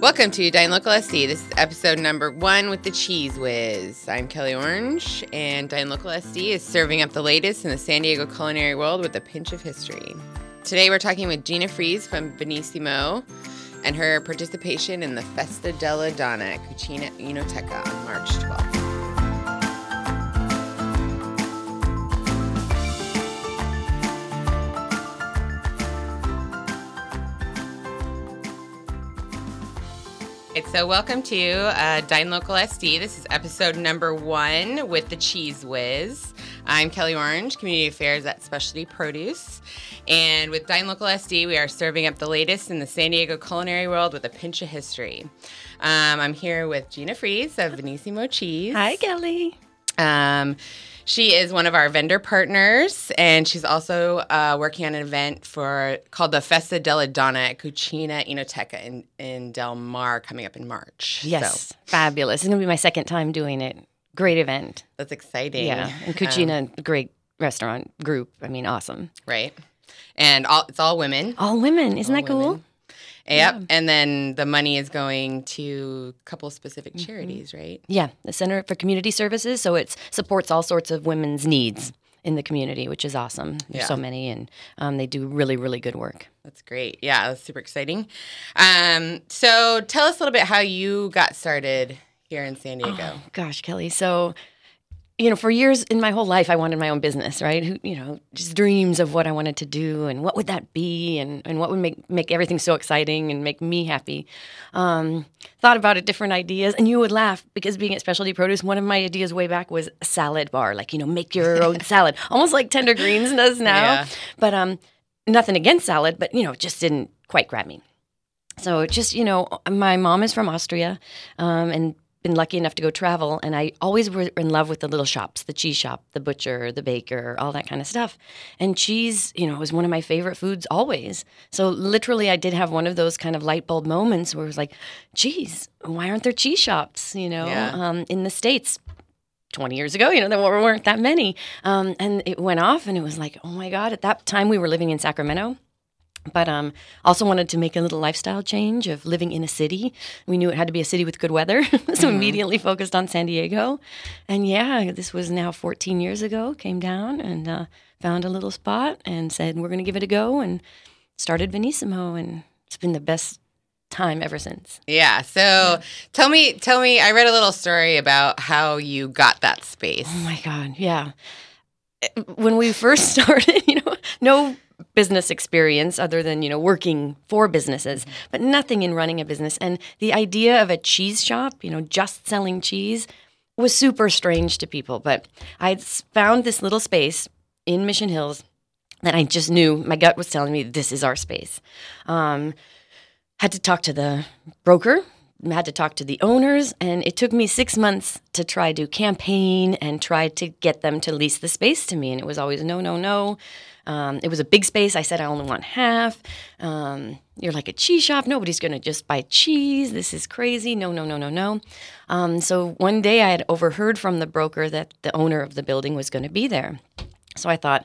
Welcome to Dine Local SD. This is episode number one with the Cheese Whiz. I'm Kelly Orange, and Dine Local SD is serving up the latest in the San Diego culinary world with a pinch of history. Today we're talking with Gina Freize from Venissimo and her participation in the Festa della Donna Cucina Enoteca on March 12th. So welcome to uh, Dine Local SD. This is episode number one with the Cheese Whiz. I'm Kelly Orange, Community Affairs at Specialty Produce. And with Dine Local SD, we are serving up the latest in the San Diego culinary world with a pinch of history. Um, I'm here with Gina Freize of Venissimo Cheese. Hi, Kelly. Um, she is one of our vendor partners, and she's also uh, working on an event for called the Festa della Donna at Cucina Enoteca in, in Del Mar coming up in March. Yes, So fabulous. It's gonna be my second time doing it. Great event. that's exciting. Yeah, and Um, Cucina, great restaurant group. I mean, awesome. right. And all, it's all women. All women. Isn't All that cool? women. Yep. And then the money is going to a couple specific Mm-hmm. charities, right? Yeah, the Center for Community Services. So it supports all sorts of women's needs in the community, which is awesome. There's Yeah. so many, and um, they do really, really good work. That's great. Yeah, that's super exciting. Um, so tell us a little bit how you got started here in San Diego. Oh, gosh, Kelly. So, you know, for years in my whole life, I wanted my own business, right? Who, you know, just dreams of what I wanted to do and what would that be and, and what would make, make everything so exciting and make me happy. Um, thought about it, different ideas. And you would laugh because being at Specialty Produce, one of my ideas way back was a salad bar, like, you know, make your own salad, almost like Tender Greens does now. Yeah. But um, nothing against salad, but, you know, it just didn't quite grab me. So just you know, my mom is from Austria, um, and been lucky enough to go travel, and I always were in love with the little shops, the cheese shop, the butcher, the baker, all that kind of stuff. And cheese, you know, was one of my favorite foods always. So literally, I did have one of those kind of light bulb moments where it was like, geez, why aren't there cheese shops? You know, Yeah. um, in the states. 20 years ago, you know, there weren't that many. Um, and it went off, and it was like, oh my God. At that time, we were living in Sacramento but um, also wanted to make a little lifestyle change of living in a city. We knew it had to be a city with good weather, so immediately focused on San Diego. And yeah, this was now 14 years ago. Came down and uh, found a little spot and said we're going to give it a go and started Venissimo, and it's been the best time ever since. Yeah. So tell me, tell me. I read a little story about how you got that space. Oh my God, yeah. When we first started, you know, no business experience other than, you know, working for businesses, but nothing in running a business. And the idea of a cheese shop, you know, just selling cheese was super strange to people. But I found this little space in Mission Hills that I just knew my gut was telling me this is our space. Um, had to talk to the broker had to talk to the owners and it took me six months to try to campaign and try to get them to lease the space to me and it was always no no no um, it was a big space i said i only want half um, you're like a cheese shop nobody's going to just buy cheese this is crazy no no no no no um, so one day i had overheard from the broker that the owner of the building was going to be there so i thought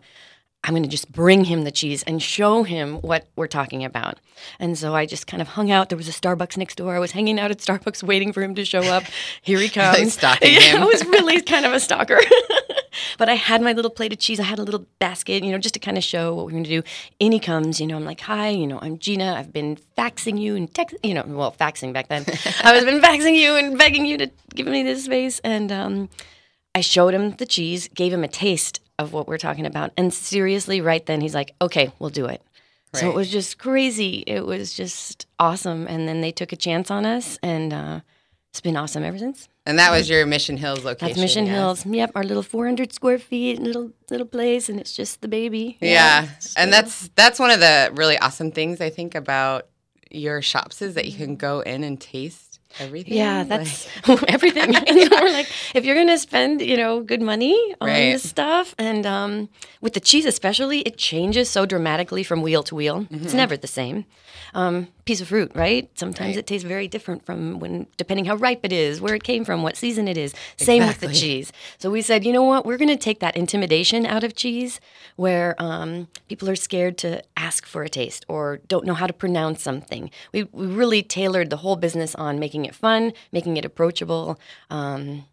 I'm going to just bring him the cheese and show him what we're talking about. And so I just kind of hung out. There was a Starbucks next door. I was hanging out at Starbucks waiting for him to show up. Here he comes. stalking him. I was really kind of a stalker. but I had my little plate of cheese. I had a little basket, you know, just to kind of show what we we're going to do. In he comes, you know, I'm like, hi, you know, I'm Gina. I've been faxing you and text, you know, well, faxing back then. I've been faxing you and begging you to give me this space. And um, I showed him the cheese, gave him a taste of what we're talking about. And seriously, right then, he's like, okay, we'll do it. So it was just crazy. It was just awesome. And then they took a chance on us, and uh, it's been awesome ever since. And that was your Mission Hills location. That's Mission yes? Hills. Yep, our little 400 square feet, little little place, and it's just the baby. Yeah, it's and that's that's one of the really awesome things I think about your shops is that you can go in and taste everything. Yeah, Like- that's everything. And we're like, if you're gonna spend, you know, good money on Right. this stuff, and um, with the cheese especially, it changes so dramatically from wheel to wheel. It's never the same. Um, piece of fruit, right? Sometimes Right. it tastes very different from when, depending how ripe it is, where it came from, what season it is. Same with the cheese. So we said, you know what? We're going to take that intimidation out of cheese, where um, people are scared to ask for a taste or don't know how to pronounce something. We we really tailored the whole business on making it fun, making it approachable. Um,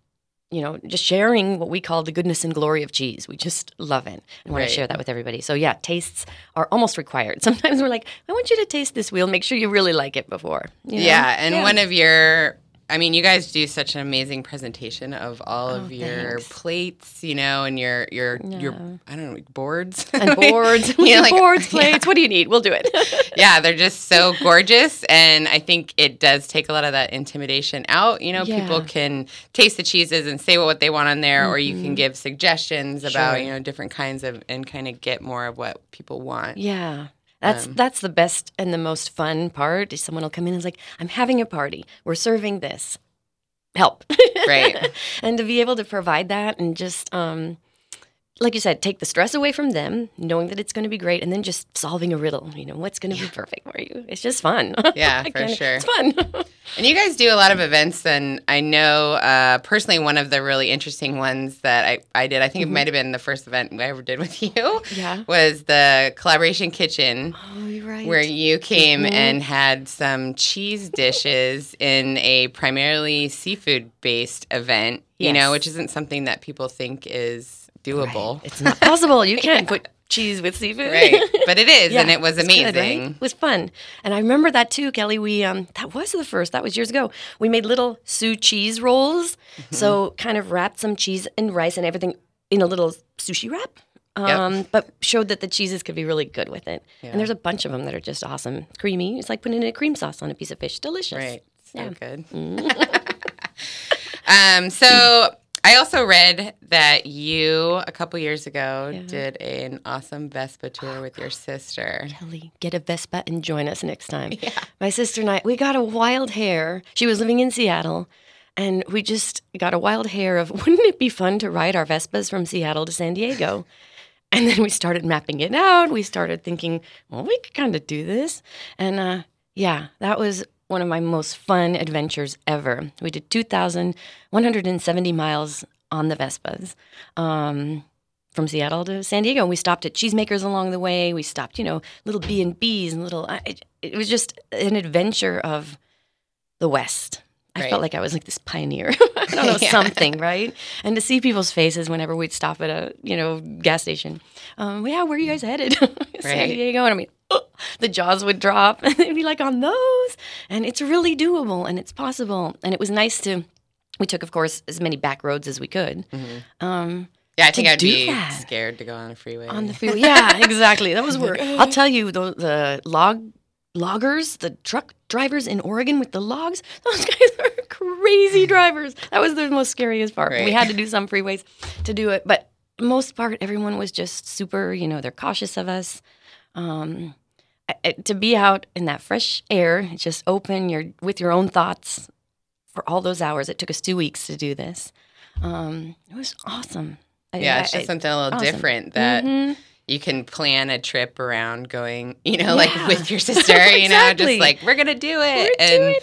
you know, just sharing what we call the goodness and glory of cheese. We just love it and want Right. to share that with everybody. So yeah, tastes are almost required. Sometimes we're like, I want you to taste this wheel. Make sure you really like it before. you know? Yeah, and Yeah. one of your I mean, you guys do such an amazing presentation of all of oh, your Oh, thanks. plates, you know, and your your your I don't know boards and boards, You know, like- boards, plates. What do you need? We'll do it. yeah, they're just so gorgeous, and I think it does take a lot of that intimidation out. You know, people can taste the cheeses and say what they want on there, or you can mm-hmm. give suggestions about Sure. you know different kinds of and kind of get more of what people want. Yeah. That's Um, that's the best and the most fun part. Is someone will come in and is like, I'm having a party. We're serving this. Help. Right. and to be able to provide that and just um like you said, take the stress away from them, knowing that it's going to be great, and then just solving a riddle. You know, what's going to be perfect for you? It's just fun. Yeah, for sure. It's fun. And you guys do a lot of events, and I know uh, personally one of the really interesting ones that I, I did, I think it might have been the first event I ever did with you, Mm-hmm. Yeah. was the Collaboration Kitchen, oh, you're right. where you came Mhm. and had some cheese dishes in a primarily seafood based event, you know, which isn't something that people think is doable. Right. It's not possible. You can't put cheese with seafood. Right. But it is, and it was it's good, amazing. right? It was fun, and I remember that too, Kelly. We um, that was the first. That was years ago. We made little Sue cheese rolls, Mm-hmm. so kind of wrapped some cheese and rice and everything in a little sushi wrap. Um, but showed that the cheeses could be really good with it. Yeah. And there's a bunch of them that are just awesome, creamy. It's like putting in a cream sauce on a piece of fish. Delicious. Right. So Yeah. good. um, so I also read that you a couple years ago Yeah. did an awesome Vespa tour with your sister. Kelly, get a Vespa and join us next time. Yeah. My sister and I, we got a wild hair. She was living in Seattle, and we just got a wild hair of wouldn't it be fun to ride our Vespas from Seattle to San Diego? And then we started mapping it out. We started thinking, well, we could kind of do this. And uh, yeah, that was one of my most fun adventures ever. We did 2,170 miles on the Vespas. Um, from Seattle to San Diego. And we stopped at cheesemakers along the way. We stopped, you know, little B and B's and little. It, it was just an adventure of the West. I Right. felt like I was like this pioneer. I don't know Yeah. something, right? And to see people's faces whenever we'd stop at a you know gas station. Um, yeah, where are you guys headed? San Right. Diego. And I mean, the jaws would drop, and they'd be like on those. And it's really doable, and it's possible. And it was nice to. We took, of course, as many back roads as we could. Um, Yeah, I think I'd be that. scared to go on a freeway. on the freeway. Yeah, exactly. That was where I'll tell you the the log loggers, the truck drivers in Oregon with the logs. Those guys are crazy drivers. That was the most scariest part. We had to do some freeways to do it, but most part, everyone was just super. You know, they're cautious of us. Um, to be out in that fresh air, just open, you're with your own thoughts for all those hours. It took us two weeks to do this. Um, it was awesome. I- yeah, it's I- just something a little awesome. different that Mhm. you can plan a trip around going, you know, like with your sister, you know, just like we're gonna do it We're and doing it.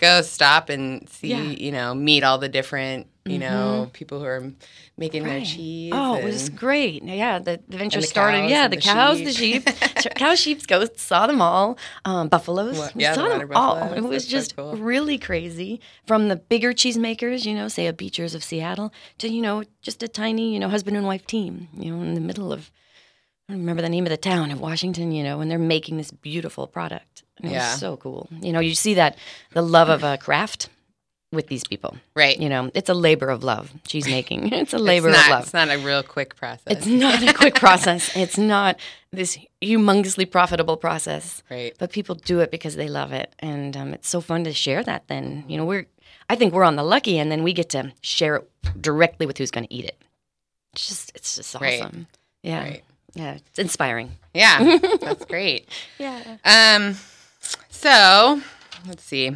Go stop and see, Yeah. you know, meet all the different, you know, people who are making their cheese. Oh, it was great. Yeah, the adventure And the started. Yeah, the, the cows, the sheep. sheep, cows, sheep, goats. Saw them all. Um, buffaloes. What- we yeah, saw them all. buffaloes. It was That's so just cool. really crazy. From the bigger cheesemakers, you know, say a Beecher's of Seattle, to you know, just a tiny, you know, husband and wife team. You know, in the middle of. I don't remember the name of the town of Washington, you know, and they're making this beautiful product. It Yeah. so cool. You know, you see that the love of a craft with these people. right. You know, it's a labor of love. Cheese making. It's a labor it's not, of love. It's not a real quick process. It's not a quick process. It's not this humongously profitable process. right. But people do it because they love it, and um, it's so fun to share that. Then you know we're, I think we're on the lucky, and then we get to share it directly with who's going to eat it. It's just, it's just awesome. Right. Yeah, Right. yeah, it's inspiring. Yeah, that's great. Yeah. Um, so let's see.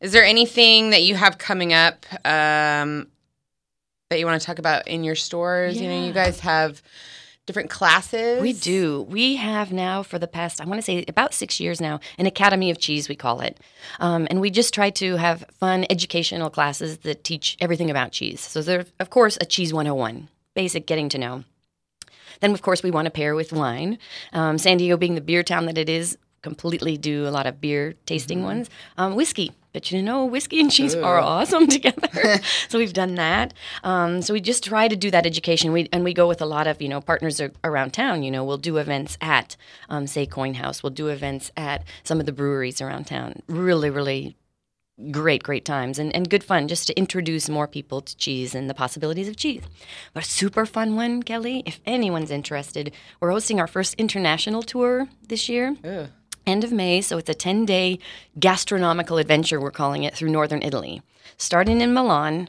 Is there anything that you have coming up um, that you want to talk about in your stores? You know, you guys have different classes. We do. We have now for the past, I want to say about six years now, an Academy of Cheese, we call it. Um, and we just try to have fun educational classes that teach everything about cheese. So there's, of course, a Cheese 101, basic getting to know. Then, of course, we want to pair with wine. Um, San Diego being the beer town that it is, completely do a lot of beer tasting Mm-hmm. ones. Um, whiskey, but you know, whiskey and cheese are awesome together. so we've done that. Um, so we just try to do that education. We and we go with a lot of you know partners ar- around town. You know, we'll do events at um, say Coin House. We'll do events at some of the breweries around town. Really, really great, great times and, and good fun just to introduce more people to cheese and the possibilities of cheese. But a super fun one, Kelly, if anyone's interested, we're hosting our first international tour this year. Ugh. End of May, so it's a 10 day gastronomical adventure, we're calling it, through northern Italy. Starting in Milan,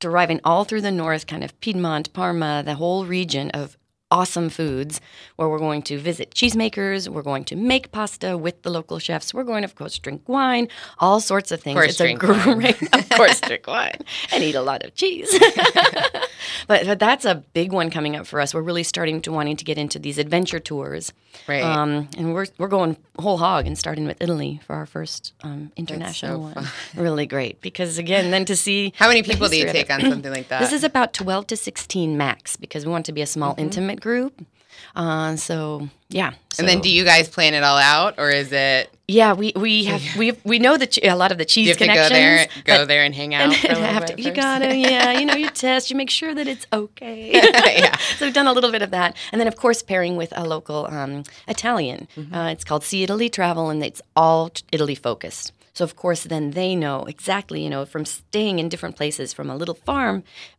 driving all through the north, kind of Piedmont, Parma, the whole region of awesome foods, where we're going to visit cheesemakers, we're going to make pasta with the local chefs, we're going to, of course, drink wine, all sorts of things. Of course it's drink a great, of course, drink wine and eat a lot of cheese. but, but that's a big one coming up for us. We're really starting to wanting to get into these adventure tours. Right. Um, and we're we're going whole hog and starting with Italy for our first um, international one. Really great because again, then to see How many people do you take on something like that? This is about twelve to sixteen max because we want to be a small Mm-hmm. intimate group. Uh, so yeah, and then do you guys plan it all out, or is it yeah we we have we we know that a lot of the cheese you have to go connections. there, go there and hang out? For a and little have bit to, you gotta, yeah, you know, you test, you make sure that it's okay. Yeah. So we've done a little bit of that, and then of course pairing with a local um, Italian. Mm-hmm. Uh, it's called See Italy Travel, and it's all Italy focused. So of course, then they know exactly, you know, from staying in different places, from a little farm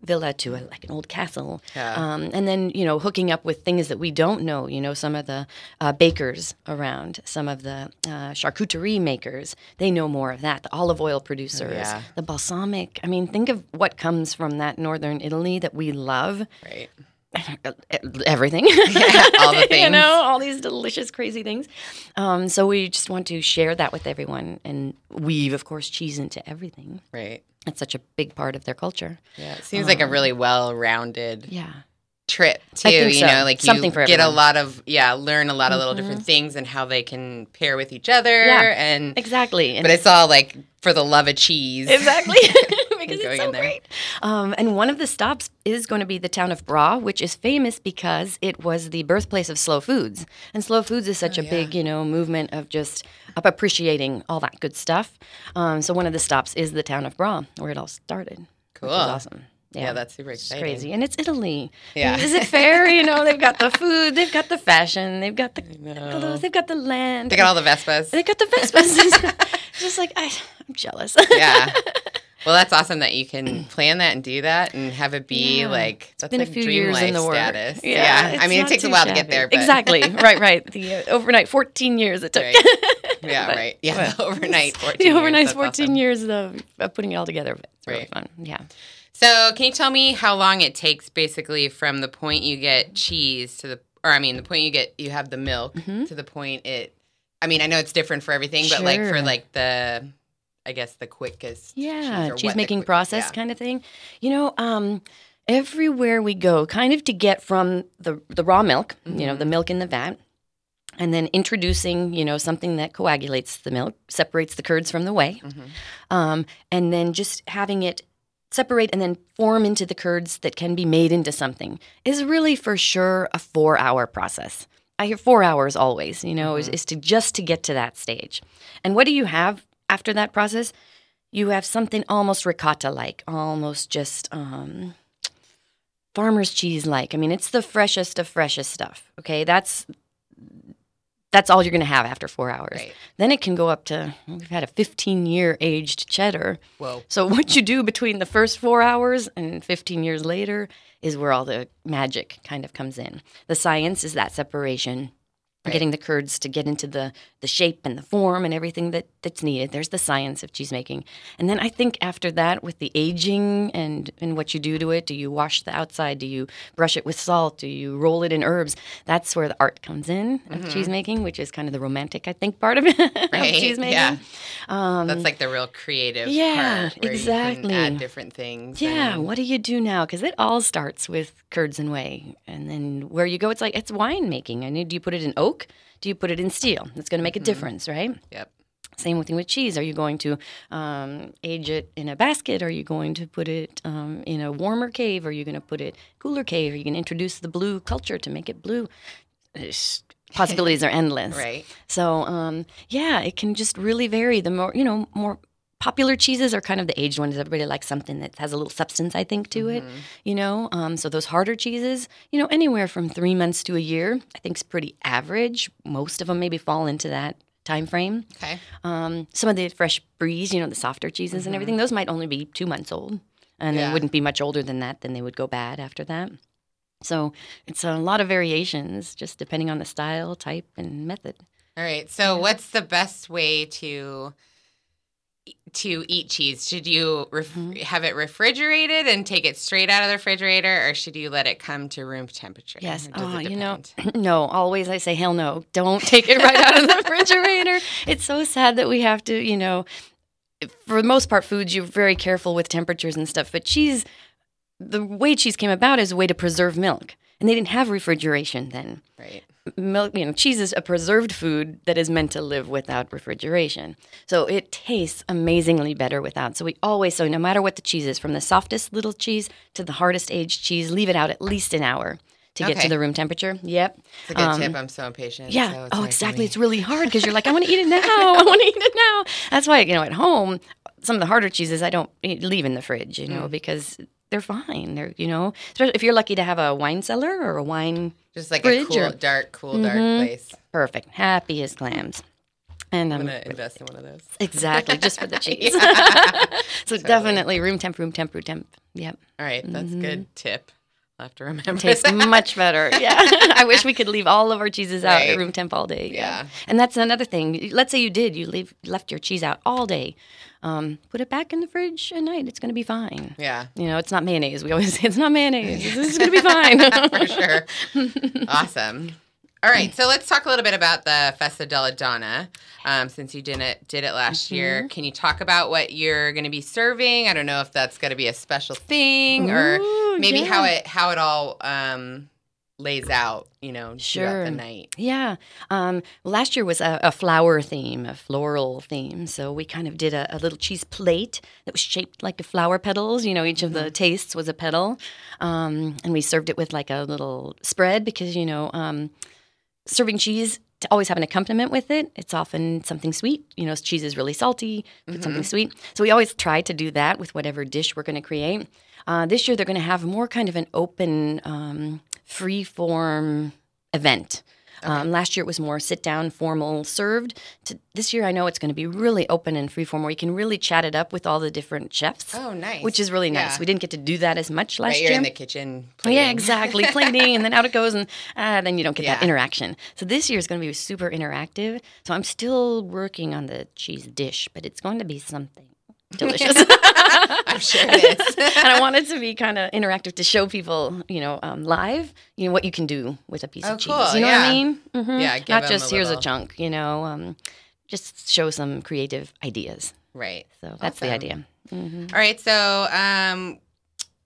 villa to a, like an old castle, Yeah. um, and then you know, hooking up with things that we don't know. You know, some of the uh, bakers around, some of the uh, charcuterie makers, they know more of that. The olive oil producers, yeah. the balsamic. I mean, think of what comes from that northern Italy that we love. right. Everything. all the you know, all these delicious, crazy things. Um, so we just want to share that with everyone and weave, of course, cheese into everything. Right. It's such a big part of their culture. Yeah. It seems like a really well-rounded Yeah. trip too. You so. know, like Something you for get a lot of yeah, learn a lot of little different things and how they can pair with each other. Yeah. And Exactly. And but it's all like for the love of cheese. Exactly. Because it's so in there. great. Um, and one of the stops is going to be the town of Bra, which is famous because it was the birthplace of slow foods. And slow foods is such a Oh, yeah. big, you know, movement of just of appreciating all that good stuff. Um, so one of the stops is the town of Bra, where it all started. Cool. Which is awesome. Yeah. Yeah, that's super It's crazy. And it's Italy. Yeah. Is it fair? You know, they've got the food, they've got the fashion, they've got the clothes, they've got the land. They got all the Vespas. they got the Vespas. just like, I, I'm jealous. yeah. Well, that's awesome that you can plan that and do that and have it be Yeah. like that's been like a few years in the work. status. Yeah, I mean, it takes a while to get there, but exactly. right, right. The uh, overnight, 14 years it took. Right. Yeah, But- right. Yeah, the overnight 14 the years, overnight that's 14 awesome. years of, of putting it all together. It's really Right. fun. Yeah. So, can you tell me how long it takes basically from the point you get cheese to the or I mean, the point you get you have the milk to the point it I mean, I know it's different for everything, but like for Mm-hmm. Like the I guess the quickest Yeah, cheese, cheese making quick- process yeah. kind of thing. You know, um, everywhere we go, kind of to get from the the raw milk, you know, the Mm-hmm. milk in the vat, and then introducing, you know, something that coagulates the milk, separates the curds from the whey, Mm-hmm. um, and then just having it separate and then form into the curds that can be made into something is really for sure a four hour process. I hear four hours always, you know, is, is to just to get to that stage. And what do you have after that process? You have something almost ricotta like, almost just um, farmer's cheese like. I mean, it's the freshest of freshest stuff. Okay, that's that's all you're going to have after four hours. Right. Then it can go up to we've had a 15 year aged cheddar. Whoa. So what you do between the first four hours and 15 years later is where all the magic kind of comes in. The science is that separation. Right. getting the curds to get into the the shape and the form and everything that that's needed. There's the science of cheese making. And then I think after that with the aging and and what you do to it, do you wash the outside? Do you brush it with salt? Do you roll it in herbs? That's where the art comes in of cheese making, which is kind of the romantic I think part of it Mm-hmm. Right, of cheese making. yeah. Um, That's like the real creative yeah, part. where exactly. You can add different things. Yeah, and- what do you do now? Because it all starts with curds and whey, and then where you go, it's like it's wine making. I mean, do you put it in oak? Do you put it in steel? It's going to make a difference, right? Yep. Same thing with cheese. Are you going to um, age it in a basket? Are you going to put it um, in a warmer cave? Are you going to put it cooler cave? Are you going to introduce the blue culture to make it blue? Possibilities are endless. Right. So um, yeah, it can just really vary. The more you know, more popular cheeses are kind of the aged ones. Everybody likes something that has a little substance, I think, to it. You know, um, so those harder cheeses, you know, anywhere from three months to a year, I think is pretty average. Most of them maybe fall into that time frame. Okay. Um, some of the fresh breeze, you know, the softer cheeses and everything, those might only be two months old, and Yeah. they wouldn't be much older than that. Then they would go bad after that. So it's a lot of variations, just depending on the style, type, and method. All right. So, what's the best way to to eat cheese? Should you ref- Mm-hmm. have it refrigerated and take it straight out of the refrigerator, or should you let it come to room temperature? Yes. Oh, you know, no, always I say, hell no. Don't take it right out of the refrigerator. It's so sad that we have to, you know, for the most part, foods, you're very careful with temperatures and stuff. But cheese, the way cheese came about is a way to preserve milk. And they didn't have refrigeration then. Right. Milk, you know, cheese is a preserved food that is meant to live without refrigeration. So it tastes amazingly better without. So we always, so no matter what the cheese is, from the softest little cheese to the hardest aged cheese, leave it out at least an hour to get Okay. to the room temperature. Yep. It's a good Um, tip. I'm so impatient. Yeah. so oh, exactly. It's really hard because you're like, I want to eat it now. I want to eat it now. That's why, you know, at home, some of the harder cheeses I don't leave in the fridge, you know, Mm. because they're fine. They're, you know, especially if you're lucky to have a wine cellar or a wine just like a cool, or- dark, cool, dark Mhm. place. perfect, happy as clams. And I'm um, gonna invest in one of those. exactly just for the cheese. so Totally. definitely room temp, room temp, room temp. Yep. All right, that's a good tip. I'll have to remember. Tastes that. much better. Yeah. I wish we could leave all of our cheeses out Right. at room temp all day. Yeah. And that's another thing. Let's say you did, you leave left your cheese out all day. Um, put it back in the fridge at night. It's going to be fine. Yeah, You know, it's not mayonnaise. We always say it's not mayonnaise. This is going to be fine. for sure. awesome. All right, so let's talk a little bit about the Festa della Donna. Um, since you didn't did it last year, Mm-hmm. can you talk about what you're going to be serving? I don't know if that's going to be a special thing or Ooh, maybe how it how it all um, lays out. You know, throughout the night. Yeah. Um, last year was a, a flower theme, a floral theme. So we kind of did a, a little cheese plate that was shaped like the flower petals. You know, each of the tastes was a petal. Um, and we served it with like a little spread because, you know, um, serving cheese to always have an accompaniment with it. It's often something sweet. You know, cheese is really salty, put something sweet. So we always try to do that with whatever dish we're going to create. Uh, this year, they're going to have more kind of an open, um, free form event. Um, last year it was more sit down, formal, served. To, this year I know it's going to be really open and free form where you can really chat it up with all the different chefs. Oh, nice. Which is really nice. Yeah. We didn't get to do that as much last right, year. in the kitchen. Oh, yeah, exactly. Plating, and then out it goes, and uh, then you don't get that interaction. So this year is going to be super interactive. So I'm still working on the cheese dish, but it's going to be something delicious. I'm sure it is. and I want it to be kind of interactive to show people, you know, um, live, you know, what you can do with a piece Oh, of cheese. cool, You know what. I mean? Mhm. Yeah, give Not just a here's a chunk, you know, um, just show some creative ideas. right. So that's the Awesome. idea. hmm All right. So, um,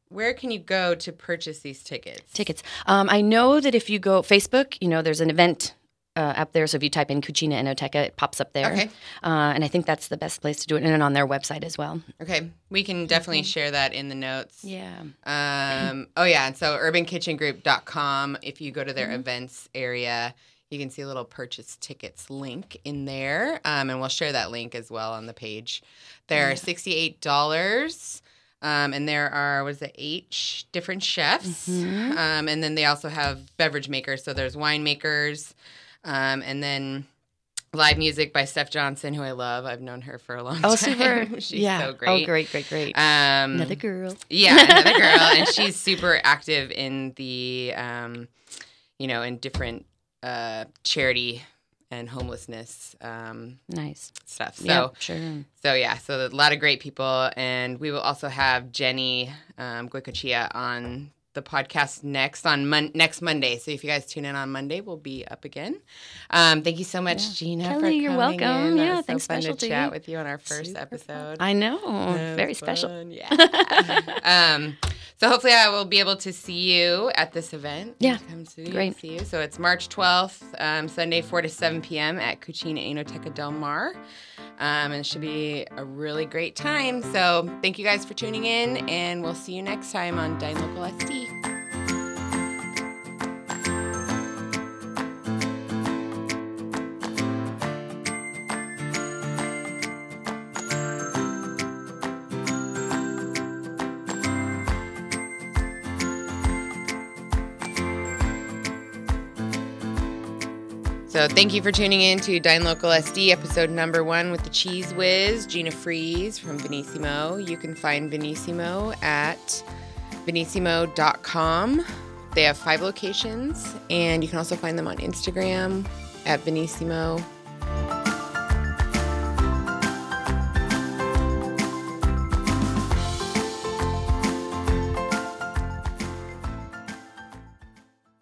where can you go to purchase these tickets? Tickets. Um, I know that if you go Facebook, you know, there's an event uh, up there. So if you type in Cucina Enoteca, it pops up there. Okay. Uh, and I think that's the best place to do it, and on their website as well. Okay. We can definitely share that in the notes. Yeah. Um, oh, yeah. And so urbankitchengroup.com, if you go to their events area, you can see a little purchase tickets link in there. Um, and we'll share that link as well on the page. There are $68. Um, and there are, what is it, eight different chefs. Mhm. Um, and then they also have beverage makers. So there's winemakers. Um, and then live music by Steph Johnson, who I love. I've known her for a long time. Oh, time. super. She's yeah. so great. Oh, great, great, great. Um, Another girl. yeah, another girl, and she's super active in the, um, you know, in different uh, charity and homelessness um, Nice. stuff. So, yeah, sure. so yeah, so a lot of great people, and we will also have Jenny um, Goicochea on the podcast next on mon- next Monday. So if you guys tune in on Monday, we'll be up again. Um, thank you so much, Yeah. Gina. Kelly, for you're coming welcome. Yeah, was so thanks, fun special to chat with you on our first Super fun. episode. I know. Very was special. Yeah. um, so hopefully I will be able to see you at this event. Yeah. Come see, Great. see you. So it's March 12th, um, Sunday, 4 to 7 p.m. at Cucina Enoteca Del Mar. Um, and it should be a really great time. So thank you guys for tuning in, and we'll see you next time on Dine Local SD. So thank you for tuning in to Dine Local SD, episode number one with the Cheese Whiz, Gina Freize from Venissimo. You can find Venissimo at venissimo.com. They have five locations, and you can also find them on Instagram at Venissimo